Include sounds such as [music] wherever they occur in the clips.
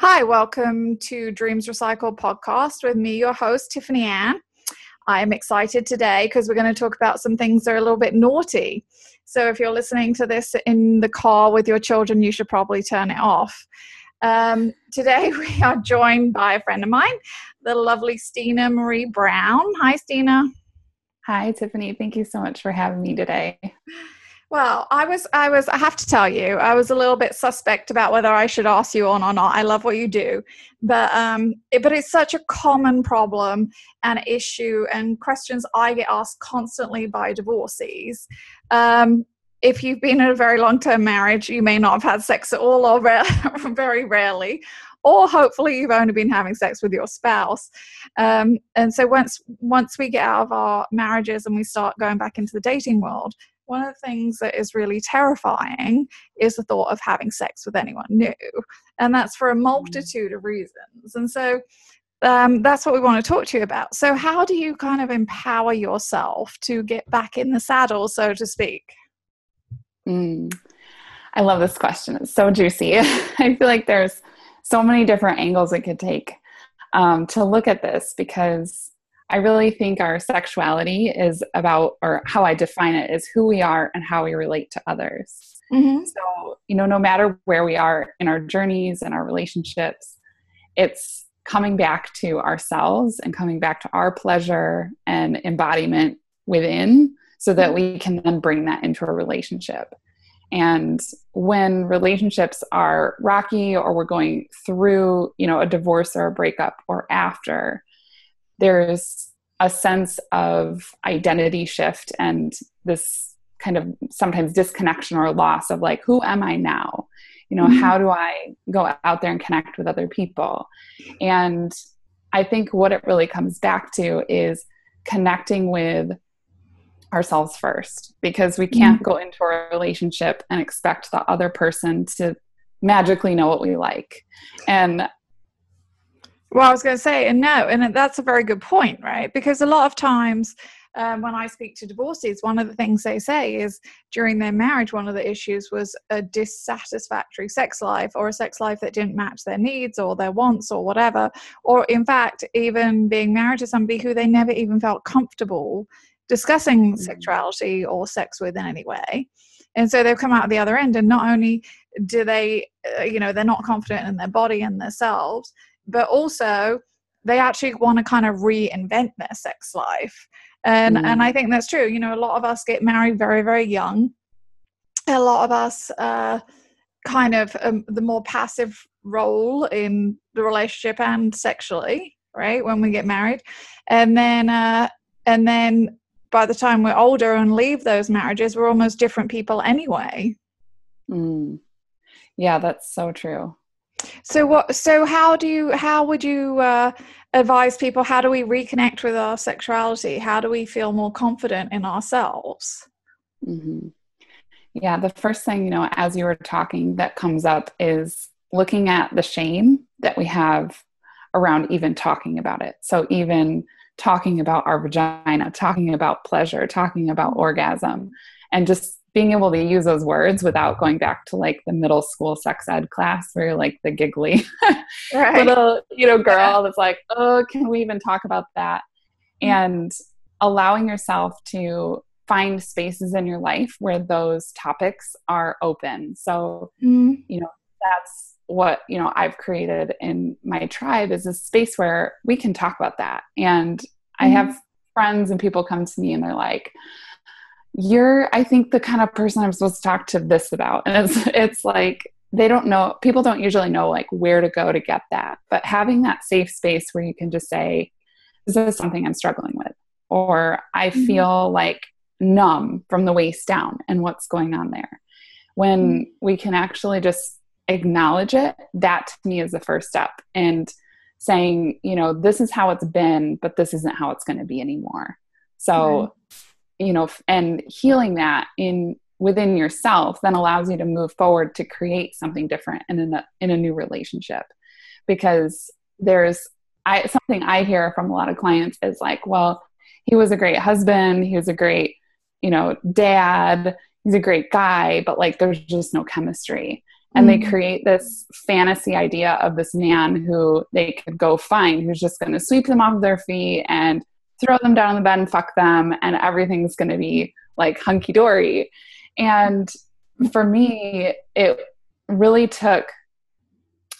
Hi, welcome to Dreams Recycled podcast with me, your host, Tiffany Ann. I am excited today because we're going to talk about some things that are a little bit naughty. So if you're listening to this in the car with your children, you should probably turn it off. Um, today [laughs] we are joined by a friend of mine, the lovely Stina Marie Brown. Hi, Stina. Hi, Tiffany. Thank you so much for having me today. Well, I was, I was, I have to tell you, I was a little bit suspect about whether I should ask you on or not. I love what you do, but, um, it, but it's such a common problem and issue and questions I get asked constantly by divorcees. Um, if you've been in a very long term marriage, you may not have had sex at all or [laughs] very rarely, or hopefully you've only been having sex with your spouse. Um, and so once once we get out of our marriages and we start going back into the dating world, one of the things that is really terrifying is the thought of having sex with anyone new. And that's for a mm. multitude of reasons. And so um, that's what we want to talk to you about. So, how do you kind of empower yourself to get back in the saddle, so to speak? Mm. I love this question. It's so juicy. [laughs] I feel like there's so many different angles it could take um, to look at this because I really think our sexuality is about, or how I define it, is who we are and how we relate to others. Mm-hmm. So, you know, no matter where we are in our journeys and our relationships, it's coming back to ourselves and coming back to our pleasure and embodiment within so that we can then bring that into a relationship. And when relationships are rocky or we're going through, you know, a divorce or a breakup or after, there's a sense of identity shift and this kind of sometimes disconnection or loss of like who am i now you know mm-hmm. how do i go out there and connect with other people and i think what it really comes back to is connecting with ourselves first because we can't mm-hmm. go into a relationship and expect the other person to magically know what we like and well, I was going to say, and no, and that's a very good point, right? Because a lot of times um, when I speak to divorcees, one of the things they say is during their marriage, one of the issues was a dissatisfactory sex life or a sex life that didn't match their needs or their wants or whatever. Or, in fact, even being married to somebody who they never even felt comfortable discussing mm. sexuality or sex with in any way. And so they've come out the other end, and not only do they, uh, you know, they're not confident in their body and themselves, but also they actually want to kind of reinvent their sex life. And mm. and i think that's true you know a lot of us get married very very young. A lot of us uh, kind of um, the more passive role in the relationship and sexually right when we get married. And then uh, and then by the time we're older and leave those marriages we're almost different people anyway. Mm. yeah that's so true so what? So how do you? How would you uh, advise people? How do we reconnect with our sexuality? How do we feel more confident in ourselves? Mm-hmm. Yeah, the first thing you know, as you were talking, that comes up is looking at the shame that we have around even talking about it. So even talking about our vagina, talking about pleasure, talking about orgasm, and just being able to use those words without going back to like the middle school sex ed class where you're like the giggly [laughs] right. little you know girl that's like oh can we even talk about that mm-hmm. and allowing yourself to find spaces in your life where those topics are open so mm-hmm. you know that's what you know i've created in my tribe is a space where we can talk about that and mm-hmm. i have friends and people come to me and they're like you're i think the kind of person i'm supposed to talk to this about. And it's [laughs] it's like they don't know people don't usually know like where to go to get that. But having that safe space where you can just say this is something i'm struggling with or i mm-hmm. feel like numb from the waist down and what's going on there. When mm-hmm. we can actually just acknowledge it that to me is the first step. And saying you know this is how it's been but this isn't how it's going to be anymore. So right you know and healing that in within yourself then allows you to move forward to create something different in a in a new relationship because there's I something I hear from a lot of clients is like, well, he was a great husband, he was a great, you know, dad, he's a great guy, but like there's just no chemistry. and mm-hmm. they create this fantasy idea of this man who they could go find who's just going to sweep them off their feet and throw them down on the bed and fuck them and everything's going to be like hunky dory and for me it really took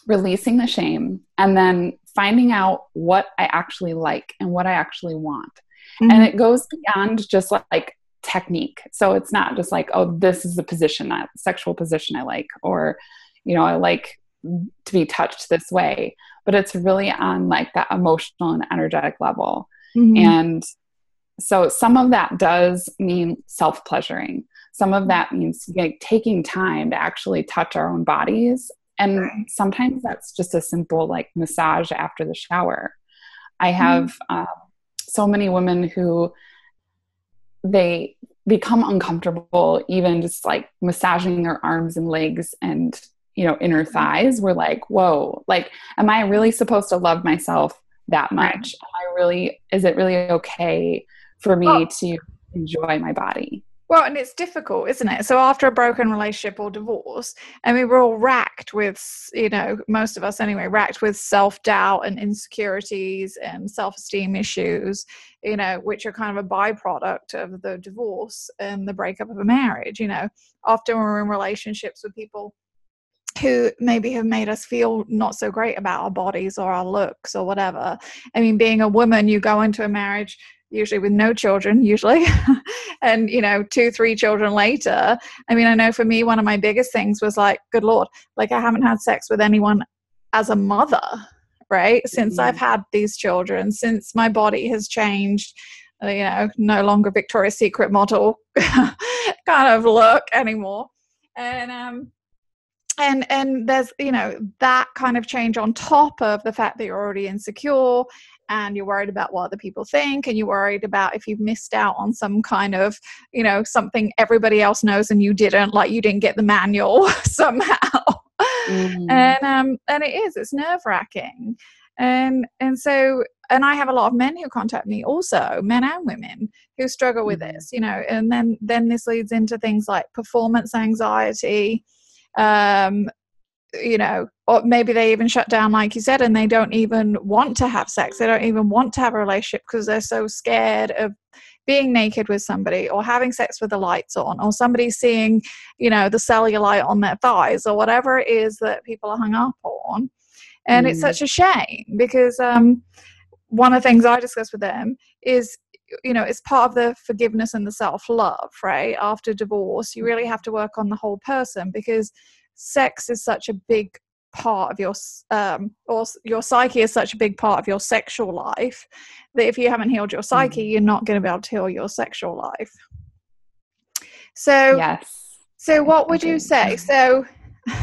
releasing the shame and then finding out what i actually like and what i actually want mm-hmm. and it goes beyond just like technique. So it's not just like, oh, this is the position, that sexual position I like, or, you know, I like to be touched this way. But it's really on like that emotional and energetic level. Mm-hmm. And so some of that does mean self pleasuring. Some of that means like, taking time to actually touch our own bodies. And right. sometimes that's just a simple like massage after the shower. I mm-hmm. have mm-hmm. uh, so many women who they become uncomfortable even just like massaging their arms and legs and you know inner mm-hmm. thighs we're like whoa like am i really supposed to love myself that much am i really is it really okay for me oh. to enjoy my body well, and it's difficult, isn't it? So after a broken relationship or divorce, I mean, we're all racked with, you know, most of us anyway, racked with self doubt and insecurities and self esteem issues, you know, which are kind of a byproduct of the divorce and the breakup of a marriage. You know, often we're in relationships with people who maybe have made us feel not so great about our bodies or our looks or whatever. I mean, being a woman, you go into a marriage usually with no children usually [laughs] and you know two three children later i mean i know for me one of my biggest things was like good lord like i haven't had sex with anyone as a mother right since mm-hmm. i've had these children since my body has changed uh, you know no longer victoria's secret model [laughs] kind of look anymore and um and and there's you know that kind of change on top of the fact that you're already insecure and you're worried about what other people think and you're worried about if you've missed out on some kind of you know something everybody else knows and you didn't like you didn't get the manual [laughs] somehow mm. and um and it is it's nerve wracking and and so and i have a lot of men who contact me also men and women who struggle with mm. this you know and then then this leads into things like performance anxiety um you know, or maybe they even shut down, like you said, and they don't even want to have sex. They don't even want to have a relationship because they're so scared of being naked with somebody or having sex with the lights on or somebody seeing, you know, the cellulite on their thighs or whatever it is that people are hung up on. And mm. it's such a shame because um, one of the things I discuss with them is you know it's part of the forgiveness and the self love right? After divorce you really have to work on the whole person because sex is such a big part of your um, or your psyche is such a big part of your sexual life that if you haven't healed your psyche mm. you're not going to be able to heal your sexual life. So yes. so what would you say? [laughs] So [laughs]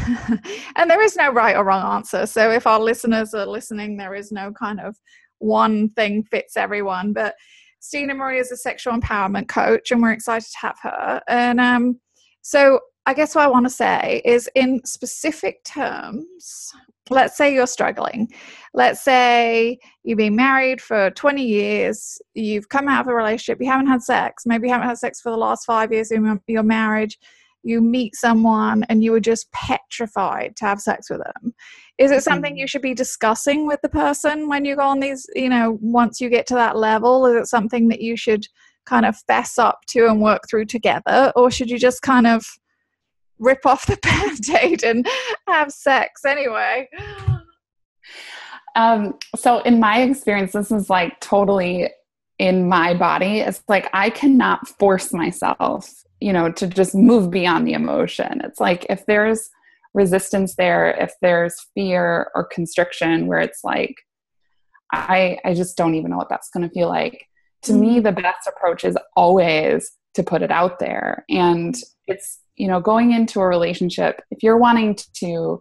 and there is no right or wrong answer. So if our listeners are listening there is no kind of one thing fits everyone but Stina Marie is a sexual empowerment coach and we're excited to have her and um so I guess what I want to say is in specific terms, let's say you're struggling. Let's say you've been married for 20 years, you've come out of a relationship, you haven't had sex, maybe you haven't had sex for the last five years in your marriage. You meet someone and you were just petrified to have sex with them. Is it something you mm. should be discussing with the person when you go on these, you know, once you get to that level? Is it something that you should kind of fess up to and work through together? Or should you just kind of rip [laughs] off the band-aid and have sex anyway um, so in my experience this is like totally in my body it's like i cannot force myself you know to just move beyond the emotion. It's like if there's resistance there if there's fear or constriction where it's like i i just don't even know what that's going to feel like. To me mm. the best approach is always to put it out there. And it's you know going into a relationship if you're wanting to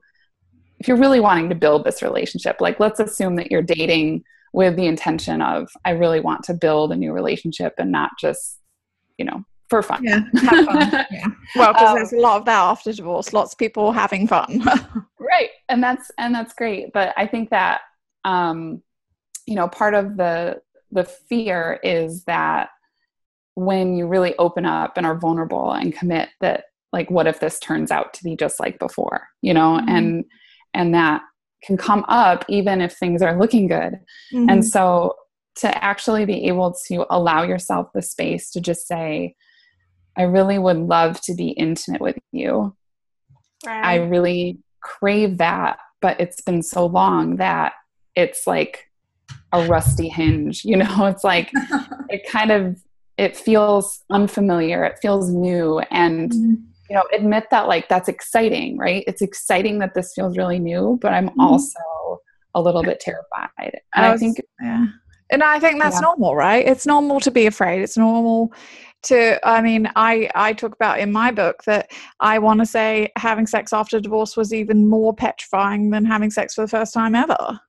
if you're really wanting to build this relationship like let's assume that you're dating with the intention of i really want to build a new relationship and not just you know for fun yeah, [laughs] fun. yeah. well because um, there's a lot of that after divorce lots of people having fun [laughs] right and that's and that's great but i think that um you know part of the the fear is that when you really open up and are vulnerable and commit that like what if this turns out to be just like before you know mm-hmm. and and that can come up even if things are looking good mm-hmm. and so to actually be able to allow yourself the space to just say i really would love to be intimate with you right. i really crave that but it's been so long that it's like a rusty hinge you know [laughs] it's like [laughs] it kind of it feels unfamiliar it feels new and mm-hmm. you know admit that like that's exciting right it's exciting that this feels really new but i'm mm-hmm. also a little bit terrified and I, I think yeah and i think that's yeah. normal right it's normal to be afraid it's normal to i mean i i talk about in my book that i want to say having sex after divorce was even more petrifying than having sex for the first time ever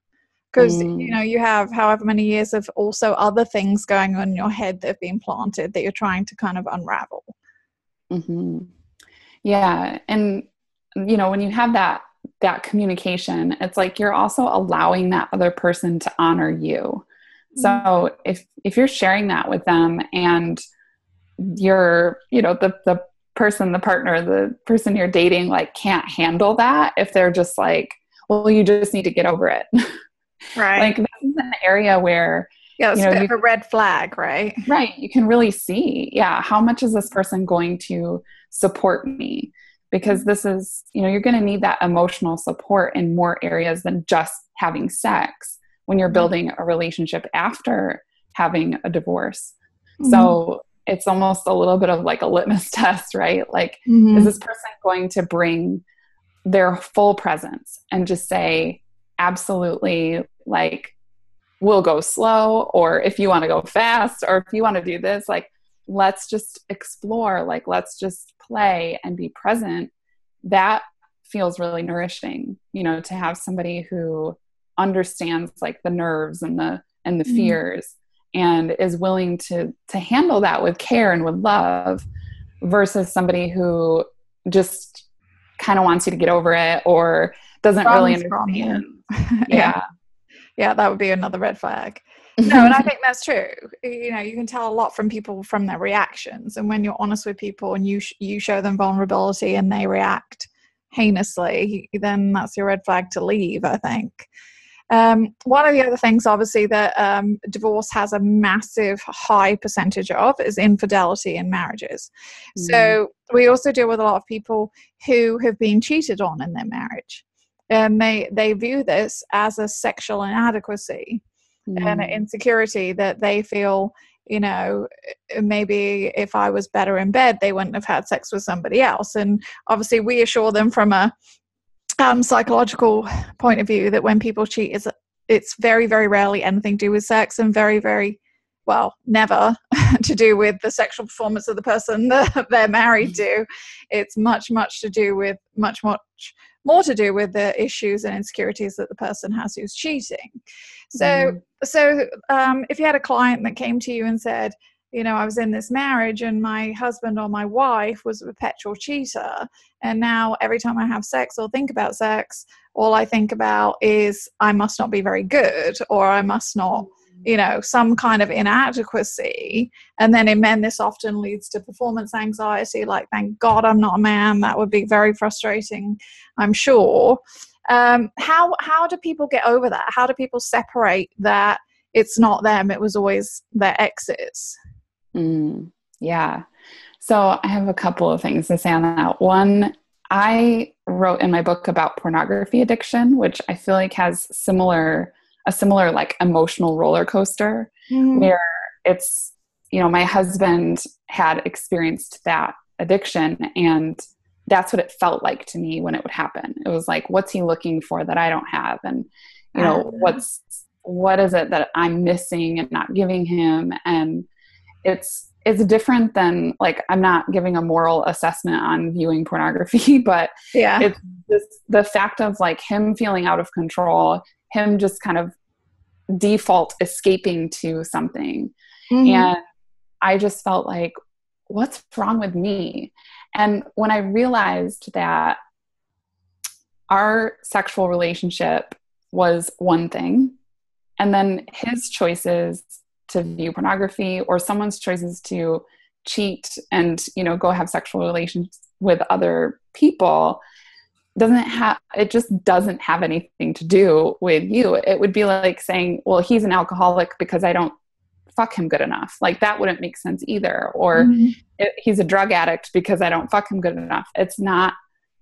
because mm. you know you have however many years of also other things going on in your head that have been planted that you're trying to kind of unravel mm-hmm. yeah and you know when you have that that communication it's like you're also allowing that other person to honor you mm. so if if you're sharing that with them and you're you know the the person the partner the person you're dating like can't handle that if they're just like well you just need to get over it [laughs] Right. Like this is an area where yeah, it's you know, a red flag, right? Right. You can really see, yeah, how much is this person going to support me? Because this is, you know, you're going to need that emotional support in more areas than just having sex when you're mm-hmm. building a relationship after having a divorce. Mm-hmm. So it's almost a little bit of like a litmus [laughs] test, right? Like, mm-hmm. is this person going to bring their full presence and just say, absolutely like we'll go slow or if you want to go fast or if you want to do this like let's just explore like let's just play and be present that feels really nourishing you know to have somebody who understands like the nerves and the and the mm-hmm. fears and is willing to to handle that with care and with love versus somebody who just kind of wants you to get over it or doesn't really understand [laughs] yeah. yeah. Yeah, that would be another red flag. [laughs] No, and I think that's true. You know, you can tell a lot from people from their reactions, and when you're honest with people and you sh- you show them vulnerability and they react heinously, then that's your red flag to leave. I think. Um, one of the other things, obviously, that um, divorce has a massive high percentage of is infidelity in marriages. Mm. So we also deal with a lot of people who have been cheated on in their marriage and they they view this as a sexual inadequacy mm. and an insecurity that they feel you know maybe if i was better in bed they wouldn't have had sex with somebody else and obviously we assure them from a um, psychological point of view that when people cheat is it's very very rarely anything to do with sex and very very well never [laughs] to do with the sexual performance of the person [laughs] that they're married mm. to it's much much to do with much much more to do with the issues and insecurities that the person has who's cheating. So, mm. so um, if you had a client that came to you and said, you know, I was in this marriage and my husband or my wife was a perpetual cheater, and now every time I have sex or think about sex, all I think about is I must not be very good or I must not you know some kind of inadequacy. And then in men this often leads to performance anxiety like thank god i'm not a man. That would be very frustrating i'm sure. Um, how how do people get over that? How do people separate that it's not them it was always their exes mm, yeah. So i have a couple of things to say on that. One i wrote in my book about pornography addiction which i feel like has similar a similar like emotional roller coaster mm. where it's you know my husband had experienced that addiction and that's what it felt like to me when it would happen. It was like what's he looking for that i don't have? And you know uh, what's what is it that i'm missing and not giving him? And it's it's different than like i'm not giving a moral assessment on viewing pornography [laughs] but yeah it's just the fact of like him feeling out of control him just kind of default escaping to something. Mm-hmm. And I just felt like, what's wrong with me? And when I realized that our sexual relationship was one thing, and then his choices to view pornography or someone's choices to cheat and you know go have sexual relations with other people doesn't have it just doesn't have anything to do with you. It would be like saying well he's an alcoholic because i don't fuck him good enough. Like that wouldn't make sense either. Or mm-hmm. it, he's a drug addict because i don't fuck him good enough. It's not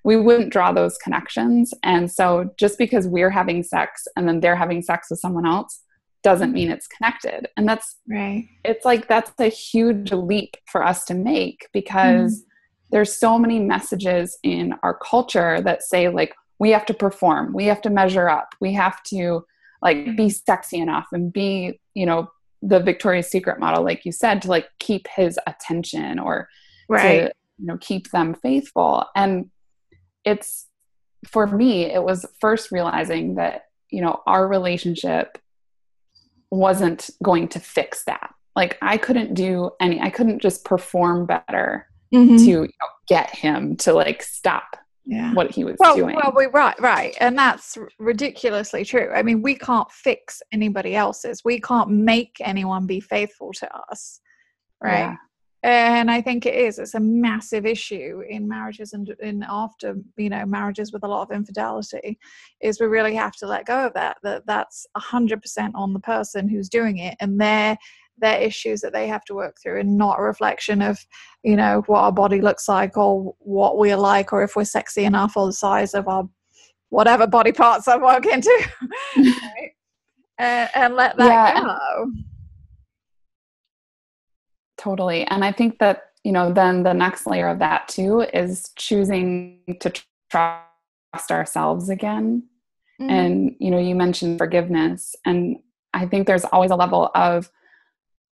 we wouldn't draw those connections. And so just because we're having sex and then they're having sex with someone else doesn't mean it's connected. And that's right. it's like that's a huge leap for us to make because mm-hmm. there's so many messages in our culture that say like we have to perform we have to measure up we have to like be sexy enough and be you know the victoria's secret model like you said to like keep his attention or right. to you know keep them faithful. And it's for me it was first realizing that you know our relationship wasn't going to fix that like i couldn't do any i couldn't just perform better mm-hmm. to you know, get him to like stop yeah. what he was well, doing. Well, we right, right, and that's ridiculously true. I mean, we can't fix anybody else's. We can't make anyone be faithful to us, right? Yeah. And I think it is. It's a massive issue in marriages and in after you know marriages with a lot of infidelity. Is we really have to let go of that. That that's a hundred percent on the person who's doing it, and they're their issues that they have to work through and not a reflection of you know what our body looks like or what we're like or if we're sexy enough or the size of our whatever body parts i walk into [laughs] right? [laughs] and, and, let that yeah. go totally and i think that you know then the next layer of that too is choosing to trust ourselves again mm-hmm. and you know you mentioned forgiveness and i think there's always a level of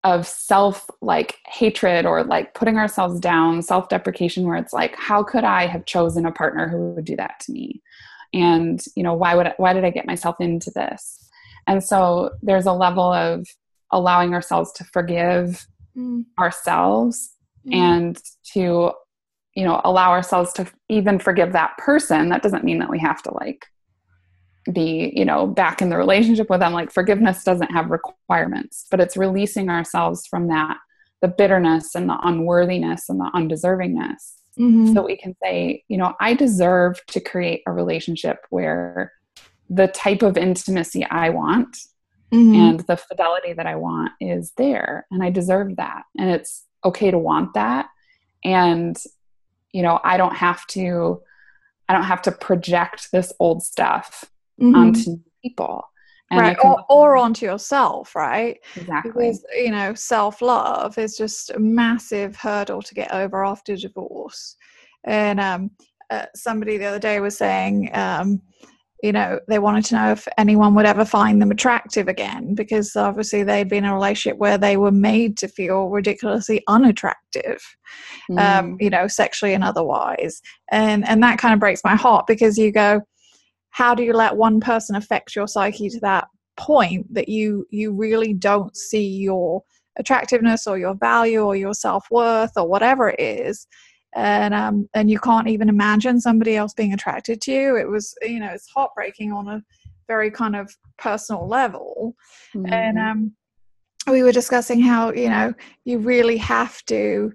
of self like hatred or like putting ourselves down, self deprecation, where it's like, how could I have chosen a partner who would do that to me? And, you know, why would I, why did I get myself into this? And so there's a level of allowing ourselves to forgive mm. ourselves mm. and to, you know, allow ourselves to even forgive that person. That doesn't mean that we have to like be you know back in the relationship with them like forgiveness doesn't have requirements but it's releasing ourselves from that the bitterness and the unworthiness and the undeservingness mm-hmm. so we can say you know i deserve to create a relationship where the type of intimacy i want mm-hmm. and the fidelity that i want is there and i deserve that and it's okay to want that and you know i don't have to i don't have to project this old stuff mm-hmm. onto people. And right, or, or onto yourself, right? Exactly. Because, you know, self love is just a massive hurdle to get over after divorce. And um, uh, somebody the other day was saying, um, you know, they wanted to know if anyone would ever find them attractive again because obviously they'd been in a relationship where they were made to feel ridiculously unattractive, um, mm. um, you know, sexually and otherwise. And and that kind of breaks my heart because you go, how do you let one person affect your psyche to that point that you you really don't see your attractiveness or your value or your self-worth or whatever it is and um and you can't even imagine somebody else being attracted to you. It was you know it's heartbreaking on a very kind of personal level. Mm-hmm. and um we were discussing how you know you really have to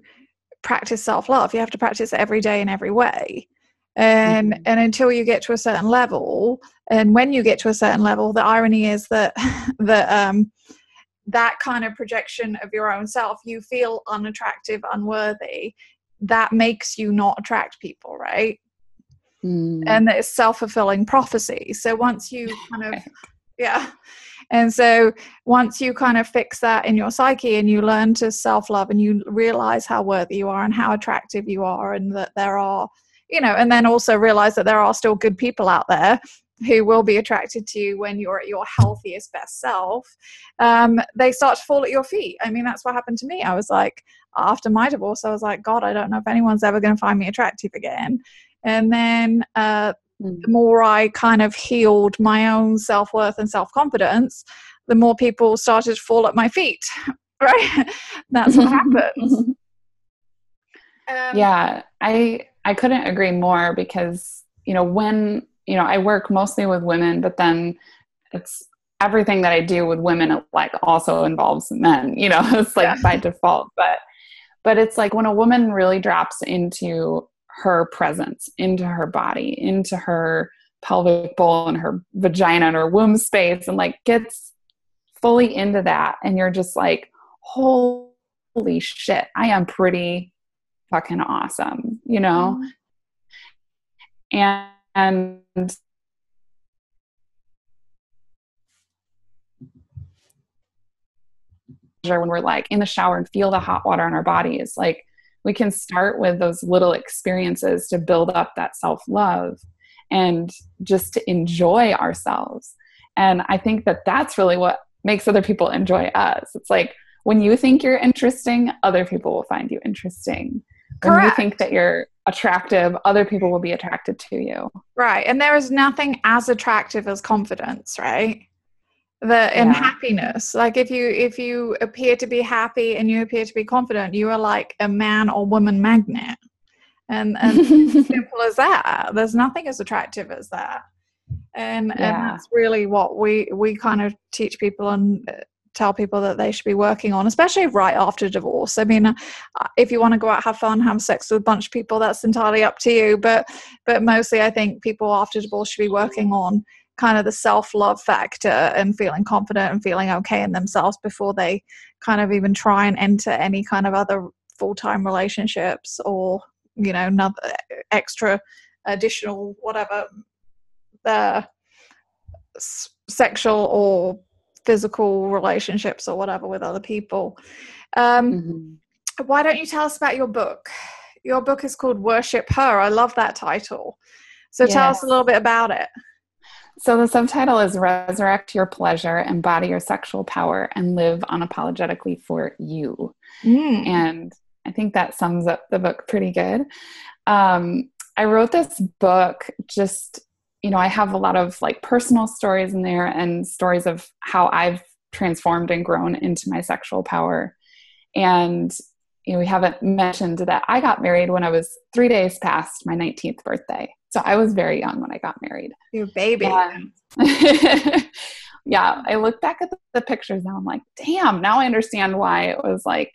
practice self-love. You have to practice it every day in every way. And mm-hmm. and until you get to a certain level and when you get to a certain level the irony is that [laughs] that um that kind of projection of your own self you feel unattractive unworthy that makes you not attract people right? Mm. and it's self-fulfilling prophecy. So once you kind of [laughs] yeah. And so once you kind of fix that in your psyche and you learn to self-love and you realize how worthy you are and how attractive you are and that there are you know, and then also realize that there are still good people out there who will be attracted to you when you're at your healthiest best self um, they start to fall at your feet. I mean that's what happened to me. I was like after my divorce i was like god i don't know if anyone's ever going to find me attractive again and then uh, mm. the more i kind of healed my own self-worth and self-confidence the more people started to fall at my feet [laughs] right that's what happens [laughs] um, yeah i I couldn't agree more because, you know, when, you know, I work mostly with women, but then it's everything that I do with women, like also involves men, you know, [laughs] it's like yeah. by default. But, but it's like when a woman really drops into her presence, into her body, into her pelvic bowl and her vagina and her womb space, and like gets fully into that, and you're just like, holy shit, I am pretty fucking awesome, you know? Mm-hmm. And, and when we're like in the shower and feel the hot water on our bodies like we can start with those little experiences to build up that self love and just to enjoy ourselves. And i think that that's really what makes other people enjoy us. It's like when you think you're interesting other people will find you interesting. Correct. when you think that you're attractive other people will be attracted to you. Right and there is nothing as attractive as confidence right the and yeah. happiness. Like if you if you appear to be happy and you appear to be confident you are like a man or woman magnet. And and [laughs] simple as that. There's nothing as attractive as that. And yeah. and that's really what we we kind of teach people and uh, tell people that they should be working on especially right after divorce. I mean uh, if you want to go out have fun have sex with a bunch of people that's entirely up to you. But but mostly i think people after divorce should be working on kind of the self love factor and feeling confident and feeling okay in themselves before they kind of even try and enter any kind of other full time relationships or, you know, another extra additional whatever the sexual or physical relationships or whatever with other people. Um, mm-hmm. Why don't you tell us about your book? Your book is called Worship Her. I love that title. So yes. tell us a little bit about it. So the subtitle is Resurrect Your Pleasure, Embody Your Sexual Power, and Live Unapologetically for You. Mm. And I think that sums up the book pretty good. Um, I wrote this book just, you know, I have a lot of like personal stories in there and stories of how I've transformed and grown into my sexual power. And you know, we haven't mentioned that I got married when I was three days past my 19th birthday. So I was very young when I got married. Your baby. yeah, [laughs] I look back at the, the pictures now. I'm like, damn, now I understand why it was like,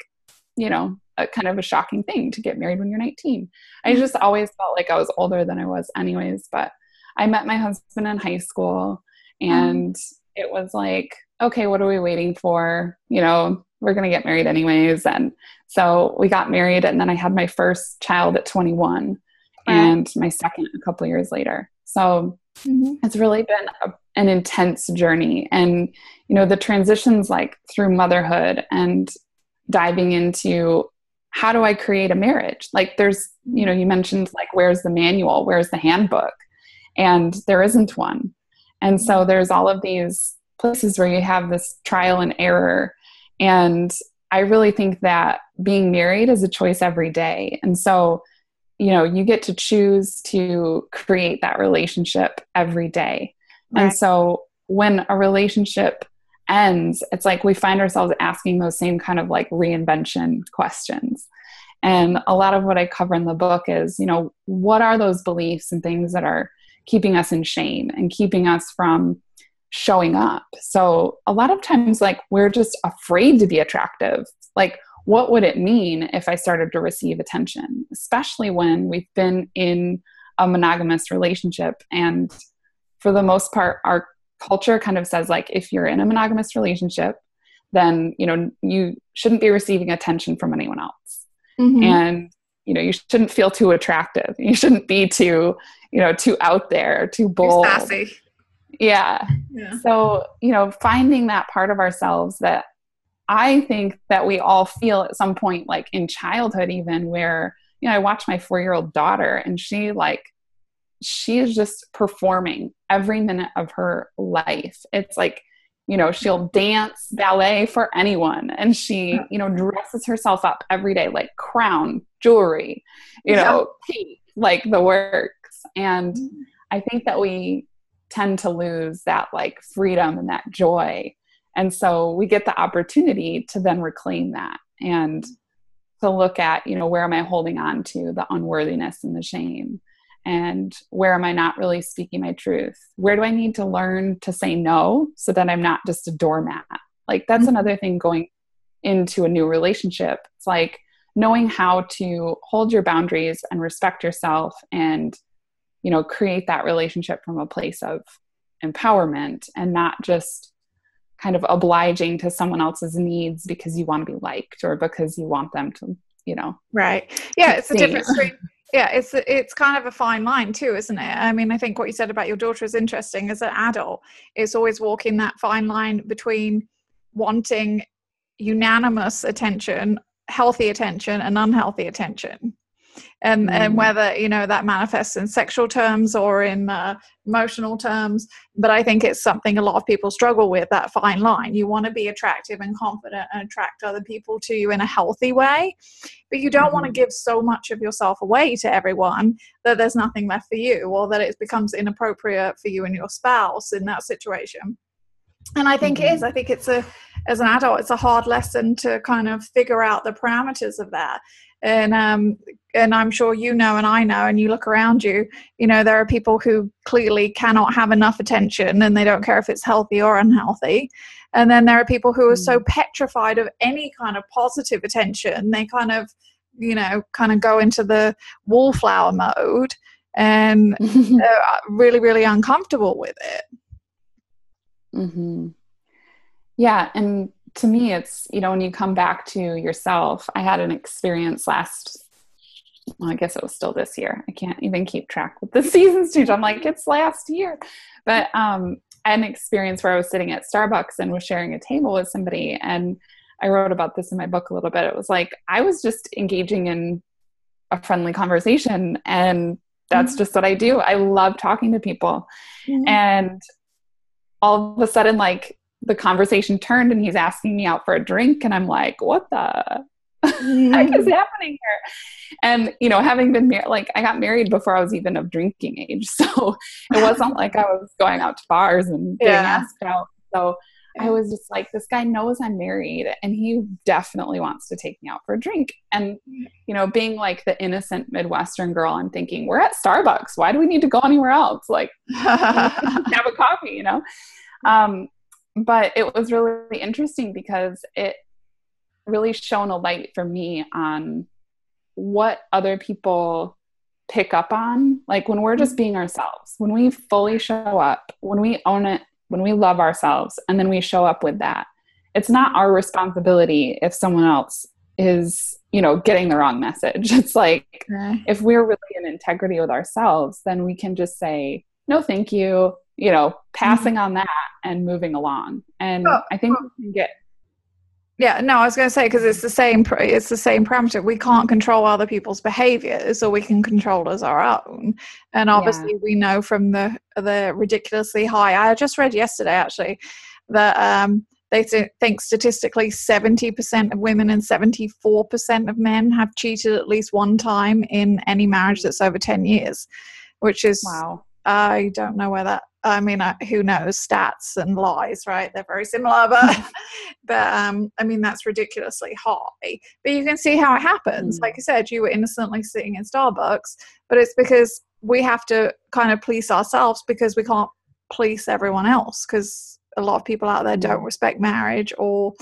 you know, a kind of a shocking thing to get married when you're 19. I mm-hmm. just always felt like I was older than I was, anyways. But I met my husband in high school and it was like, okay, what are we waiting for? You know, we're going to get married anyways. And so we got married, and then I had my first child at 21 and my second a couple years later. So mm-hmm. it's really been a, an intense journey. And, you know, the transitions like through motherhood and diving into how do I create a marriage? Like, there's, you know, you mentioned like, where's the manual? Where's the handbook? And there isn't one. And so mm-hmm. there's all of these places where you have this trial and error. And I really think that being married is a choice every day. And so you know you get to choose to create that relationship every day. Right. and so when a relationship ends it's like we find ourselves asking those same kind of like reinvention questions. And a lot of what i cover in the book is you know what are those beliefs and things that are keeping us in shame and keeping us from showing up? So a lot of times like we're just afraid to be attractive. Like what would it mean if I started to receive attention, especially when we've been in a monogamous relationship. And for the most part, our culture kind of says, like, if you're in a monogamous relationship, then, you know, you shouldn't be receiving attention from anyone else. Mm-hmm. And, you know, you shouldn't feel too attractive. You shouldn't be too, you know, too out there, too bold. sassy. Yeah. yeah. So, you know, finding that part of ourselves that I think that we all feel at some point, like in childhood, even where, you know, I watch my four year old daughter and she, like, she is just performing every minute of her life. It's like, you know, she'll dance ballet for anyone and she, you know, dresses herself up every day, like crown, jewelry, you know, like the works. And mm-hmm. I think that we tend to lose that like freedom and that joy and so we get the opportunity to then reclaim that and to look at, you know, where am I holding on to the unworthiness and the shame? And where am I not really speaking my truth? Where do I need to learn to say no so that I'm not just a doormat? Like, that's mm-hmm. another thing going into a new relationship. It's like, knowing how to hold your boundaries and respect yourself and you know create that relationship from a place of empowerment and not just kind of obliging to someone else's needs because you want to be liked or because you want them to you know right. yeah it's a different between yeah it's it's kind of a fine line too isn't it? I mean i think what you said about your daughter is interesting. As an adult it's always walking that fine line between wanting unanimous attention healthy attention and unhealthy attention and mm. and whether you know that manifests in sexual terms or in uh, emotional terms but i think it's something a lot of people struggle with that fine line you want to be attractive and confident and attract other people to you in a healthy way but you don't mm-hmm. want to give so much of yourself away to everyone that there's nothing left for you or that it becomes inappropriate for you and your spouse in that situation and i think mm-hmm. it is mm-hmm. i think it's a as an adult it's a hard lesson to kind of figure out the parameters of that and um and i'm sure you know and i know and you look around you you know there are people who clearly cannot have enough attention and they don't care if it's healthy or unhealthy and then there are people who are so mm. petrified of any kind of positive attention they kind of you know kind of go into the wallflower mode and [laughs] really really uncomfortable with it mm-hmm. yeah and to me it's you know when you come back to yourself i had an experience last well, i guess it was still this year i can't even keep track with the [laughs] seasons too i'm like it's last year but um i had an experience where i was sitting at starbucks and was sharing a table with somebody and i wrote about this in my book a little bit it was like i was just engaging in a friendly conversation and that's mm-hmm. just what i do i love talking to people mm-hmm. and all of a sudden like the conversation turned and he's asking me out for a drink. And i'm like what the? [laughs] Mm-hmm. heck is happening here? And you know having been married like i got married before i was even of drinking age. [laughs] So it wasn't like i was going out to bars and getting yeah. asked out. So I was just like, this guy knows I'm married and he definitely wants to take me out for a drink. And, you know, being like the innocent Midwestern girl, I'm thinking, we're at Starbucks. Why do we need to go anywhere else? Like, [laughs] have a coffee, you know? Um, but it was really interesting because it really shone a light for me on what other people pick up on like when we're just being ourselves when we fully show up when we own it when we love ourselves and then we show up with that it's not our responsibility if someone else is you know getting the wrong message [laughs] it's like if we're really in integrity with ourselves then we can just say no thank you you know passing mm-hmm. on that and moving along and oh, i think oh. we can get yeah no i was going to say because it's the same it's the same parameter. We can't control other people's behaviors or we can control as our own. And obviously yeah. we know from the the ridiculously high i just read yesterday actually that um they th- think statistically 70% of women and 74% of men have cheated at least one time in any marriage that's over 10 years which is wow. I don't know where that I mean, who knows stats and lies, right? They're very similar, but [laughs] [laughs] but um, I mean that's ridiculously high. But you can see how it happens. Mm. Like I said, you were innocently sitting in Starbucks, but it's because we have to kind of police ourselves because we can't police everyone else because a lot of people out there don't mm. respect marriage or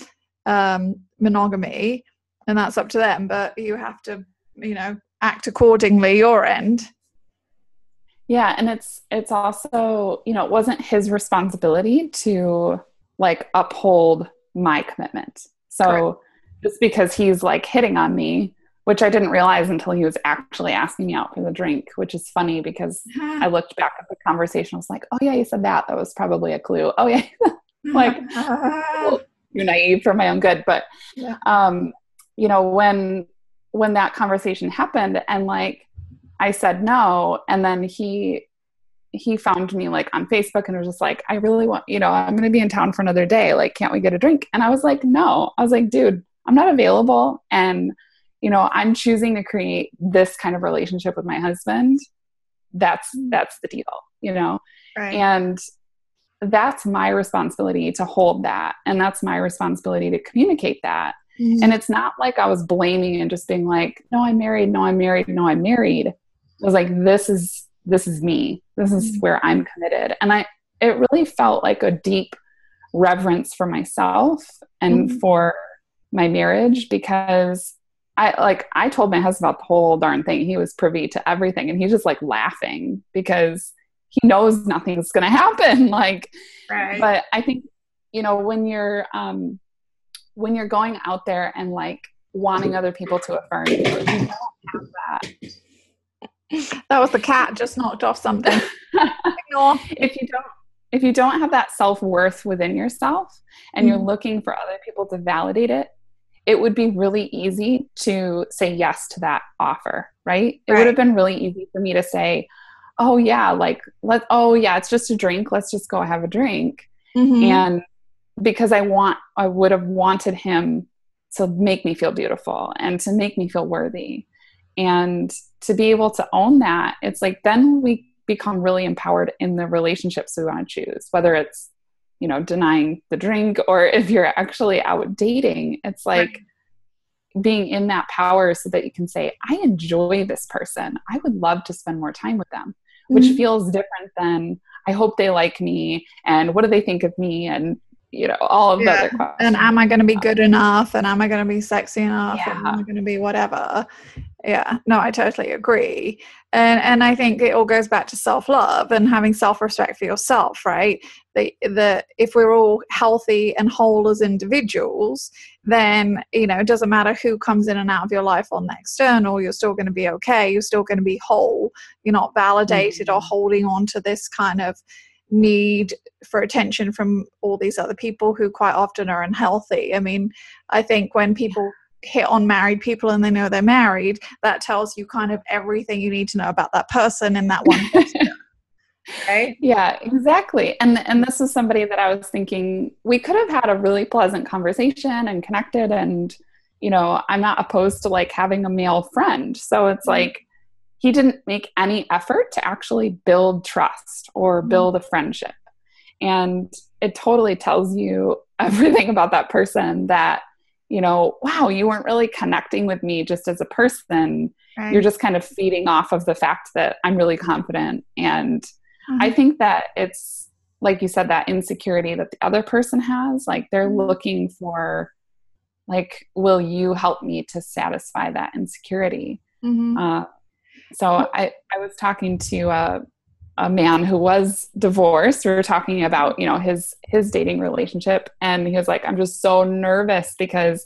um, monogamy, and that's up to them. But you have to, you know, act accordingly your end yeah, and it's it's also, you know, it wasn't his responsibility to like uphold my commitment. So Correct. just because he's like hitting on me, which I didn't realize until he was actually asking me out for the drink, which is funny because I looked back at the conversation. I was like, oh, yeah, you said that. That was probably a clue. Oh, yeah. [laughs] like, [laughs] well, you're naive for my own good. But, um, you know, when, when that conversation happened and like, I said no. And then he he found me like on Facebook and was just like, I really want, you know, I'm gonna be in town for another day. Like, can't we get a drink? And I was like, no. I was like, dude, I'm not available. And, you know, I'm choosing to create this kind of relationship with my husband. That's that's the deal, you know? Right. And that's my responsibility to hold that. And that's my responsibility to communicate that. Mm-hmm. And it's not like I was blaming and just being like, no, I'm married, no, I'm married, no, I'm married was like this is this is me this is mm-hmm. where i'm committed and i it really felt like a deep reverence for myself and mm-hmm. for my marriage because I like I told my husband about the whole darn thing. He was privy to everything and he's just like laughing because he knows nothing's gonna [laughs] happen. Like right. but I think, you know, when you're um when you're going out there and like wanting other people to affirm you, you don't have that. That was the cat just knocked off something. [laughs] if you don't if you don't have that self-worth within yourself and mm-hmm. you're looking for other people to validate it it would be really easy to say yes to that offer, right? It right. would have been really easy for me to say, "Oh yeah, like let oh yeah, it's just a drink. Let's just go have a drink." Mm-hmm. And because I want I would have wanted him to make me feel beautiful and to make me feel worthy. And to be able to own that, it's like then we become really empowered in the relationships we want to choose, whether it's you know denying the drink or if you're actually out dating it's like right. being in that power so that you can say i enjoy this person i would love to spend more time with them which mm-hmm. feels different than i hope they like me and what do they think of me and you know all of yeah. that and am i going to be good enough and am i going to be sexy enough yeah. and am i going to be whatever yeah no i totally agree and and i think it all goes back to self-love and having self-respect for yourself right the, the if we're all healthy and whole as individuals then you know it doesn't matter who comes in and out of your life on the external you're still going to be okay you're still going to be whole you're not validated mm-hmm. or holding on to this kind of need for attention from all these other people who quite often are unhealthy i mean i think when people hit on married people and they know they're married, that tells you kind of everything you need to know about that person in that one question. [laughs] right? Yeah, exactly. And and this is somebody that I was thinking we could have had a really pleasant conversation and connected and you know, I'm not opposed to like having a male friend. So it's mm-hmm. like he didn't make any effort to actually build trust or mm-hmm. build a friendship. And it totally tells you [laughs] everything about that person that you know, wow, you weren't really connecting with me just as a person. Right. You're just kind of feeding off of the fact that I'm really confident. And mm-hmm. I think that it's, like you said, that insecurity that the other person has. Like they're mm-hmm. looking for, like, will you help me to satisfy that insecurity? Mm-hmm. Uh, so I, I was talking to a, a man who was divorced. We were talking about you know his his dating relationship. And he was like i'm just so nervous because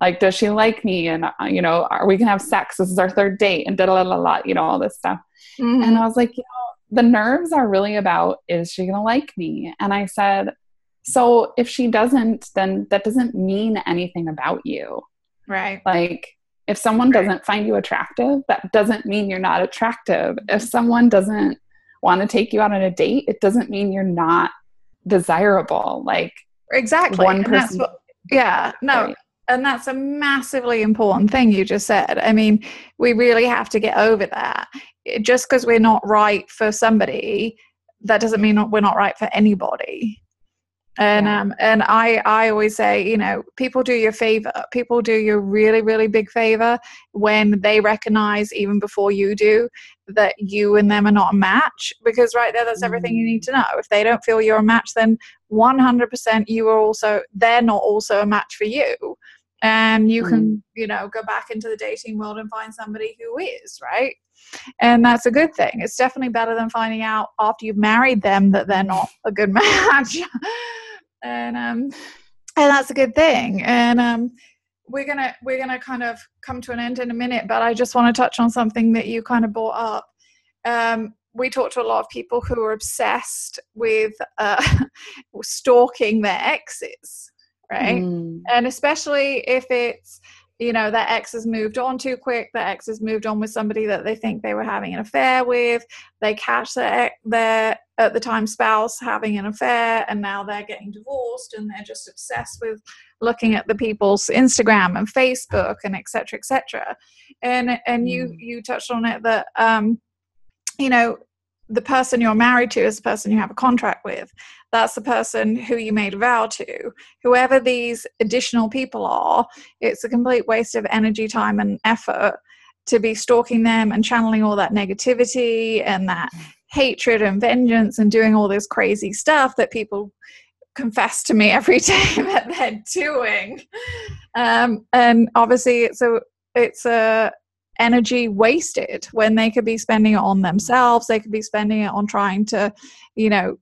like does she like me? And uh, you know are we gonna have sex. This is our third date. And da da da da you know all this stuff. Mm-hmm. and i was like you know the nerves are really about is she gonna like me? And i said so if she doesn't then that doesn't mean anything about you. Right. Like if someone doesn't find you attractive that doesn't mean you're not attractive if someone doesn't want to take you out on a date, it doesn't mean you're not desirable. Like exactly one person. What, yeah, no. Right. And that's a massively important thing you just said. I mean, we really have to get over that. Just because we're not right for somebody, that doesn't mean we're not right for anybody and yeah. um and i i always say you know people do you a favor people do you a really really big favor when they recognize even before you do that you and them are not a match because right there that's everything you need to know if they don't feel you're a match then 100% you are also they're not also a match for you and you can mm. you know go back into the dating world and find somebody who is right and that's a good thing. It's definitely better than finding out after you've married them that they're not a good [laughs] match. And um and that's a good thing. And um we're gonna we're gonna kind of come to an end in a minute but i just want to touch on something that you kind of brought up. Um we talk to a lot of people who are obsessed with uh, [laughs] stalking their exes right? Mm. and especially if it's you know their ex has moved on too quick their ex has moved on with somebody that they think they were having an affair with they catch their their at the time spouse having an affair and now they're getting divorced and they're just obsessed with looking at the people's instagram and facebook and etc etc and and you mm. you touched on it that um you know the person you're married to is the person you have a contract with. That's the person who you made a vow to. Whoever these additional people are, it's a complete waste of energy, time, and effort to be stalking them and channeling all that negativity and that hatred and vengeance and doing all this crazy stuff that people confess to me [laughs] every day that they're doing. Um, and obviously, it's a it's a energy wasted when they could be spending it on themselves they could be spending it on trying to you know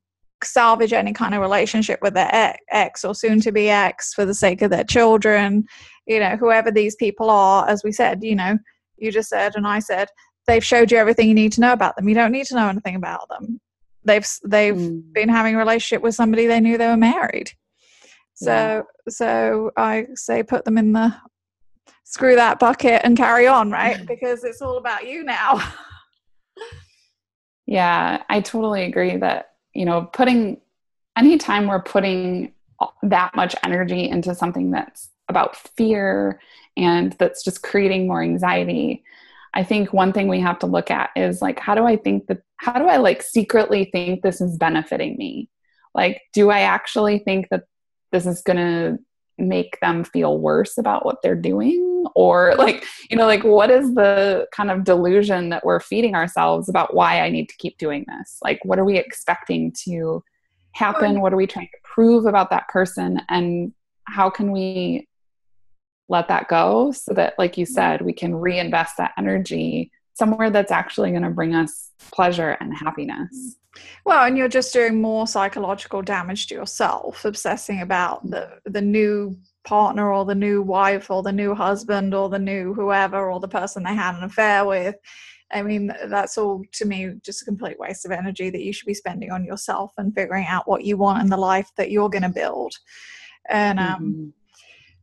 salvage any kind of relationship with their ex or soon to be ex for the sake of their children you know whoever these people are as we said you know you just said and i said they've showed you everything you need to know about them you don't need to know anything about them they've they've mm. been having a relationship with somebody they knew they were married so yeah. so i say put them in the screw that bucket and carry on right? [laughs] Because it's all about you now. [laughs] Yeah i totally agree that you know putting anytime we're putting that much energy into something that's about fear and that's just creating more anxiety i think one thing we have to look at is like how do i think that how do i like secretly think this is benefiting me? Like do i actually think that this is going to make them feel worse about what they're doing or like you know like what is the kind of delusion that we're feeding ourselves about why i need to keep doing this? Like what are we expecting to happen? What are we trying to prove about that person? And how can we let that go so that like you said we can reinvest that energy somewhere that's actually going to bring us pleasure and happiness? Well, and you're just doing more psychological damage to yourself, obsessing about the the new partner or the new wife or the new husband or the new whoever or the person they had an affair with. I mean, that's all to me just a complete waste of energy that you should be spending on yourself and figuring out what you want in the life that you're going to build. And um, mm-hmm.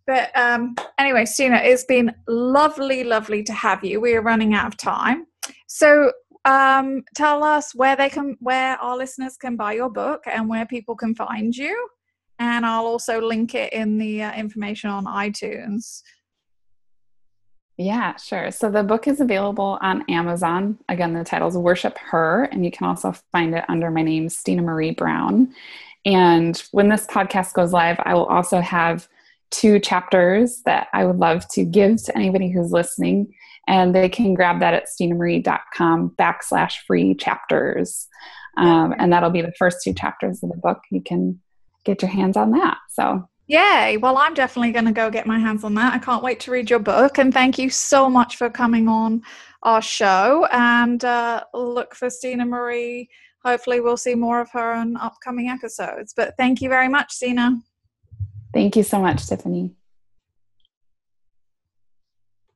but um, anyway, Stina, it's been lovely, lovely to have you. We are running out of time, so um, tell us where they can, where our listeners can buy your book and where people can find you. And I'll also link it in the uh, information on iTunes. Yeah, sure. So the book is available on Amazon. Again, the title is Worship Her, and you can also find it under my name, Stina Marie Brown. And when this podcast goes live, I will also have two chapters that I would love to give to anybody who's listening and they can grab that at stinamarie.com backslash free chapters. Um, and that'll be the first two chapters of the book. You can get your hands on that. So Yay. Well, I'm definitely going to go get my hands on that. I can't wait to read your book. And thank you so much for coming on our show. And uh, look for Stina Marie. Hopefully, we'll see more of her in upcoming episodes. But thank you very much, Stina. Thank you so much, Tiffany.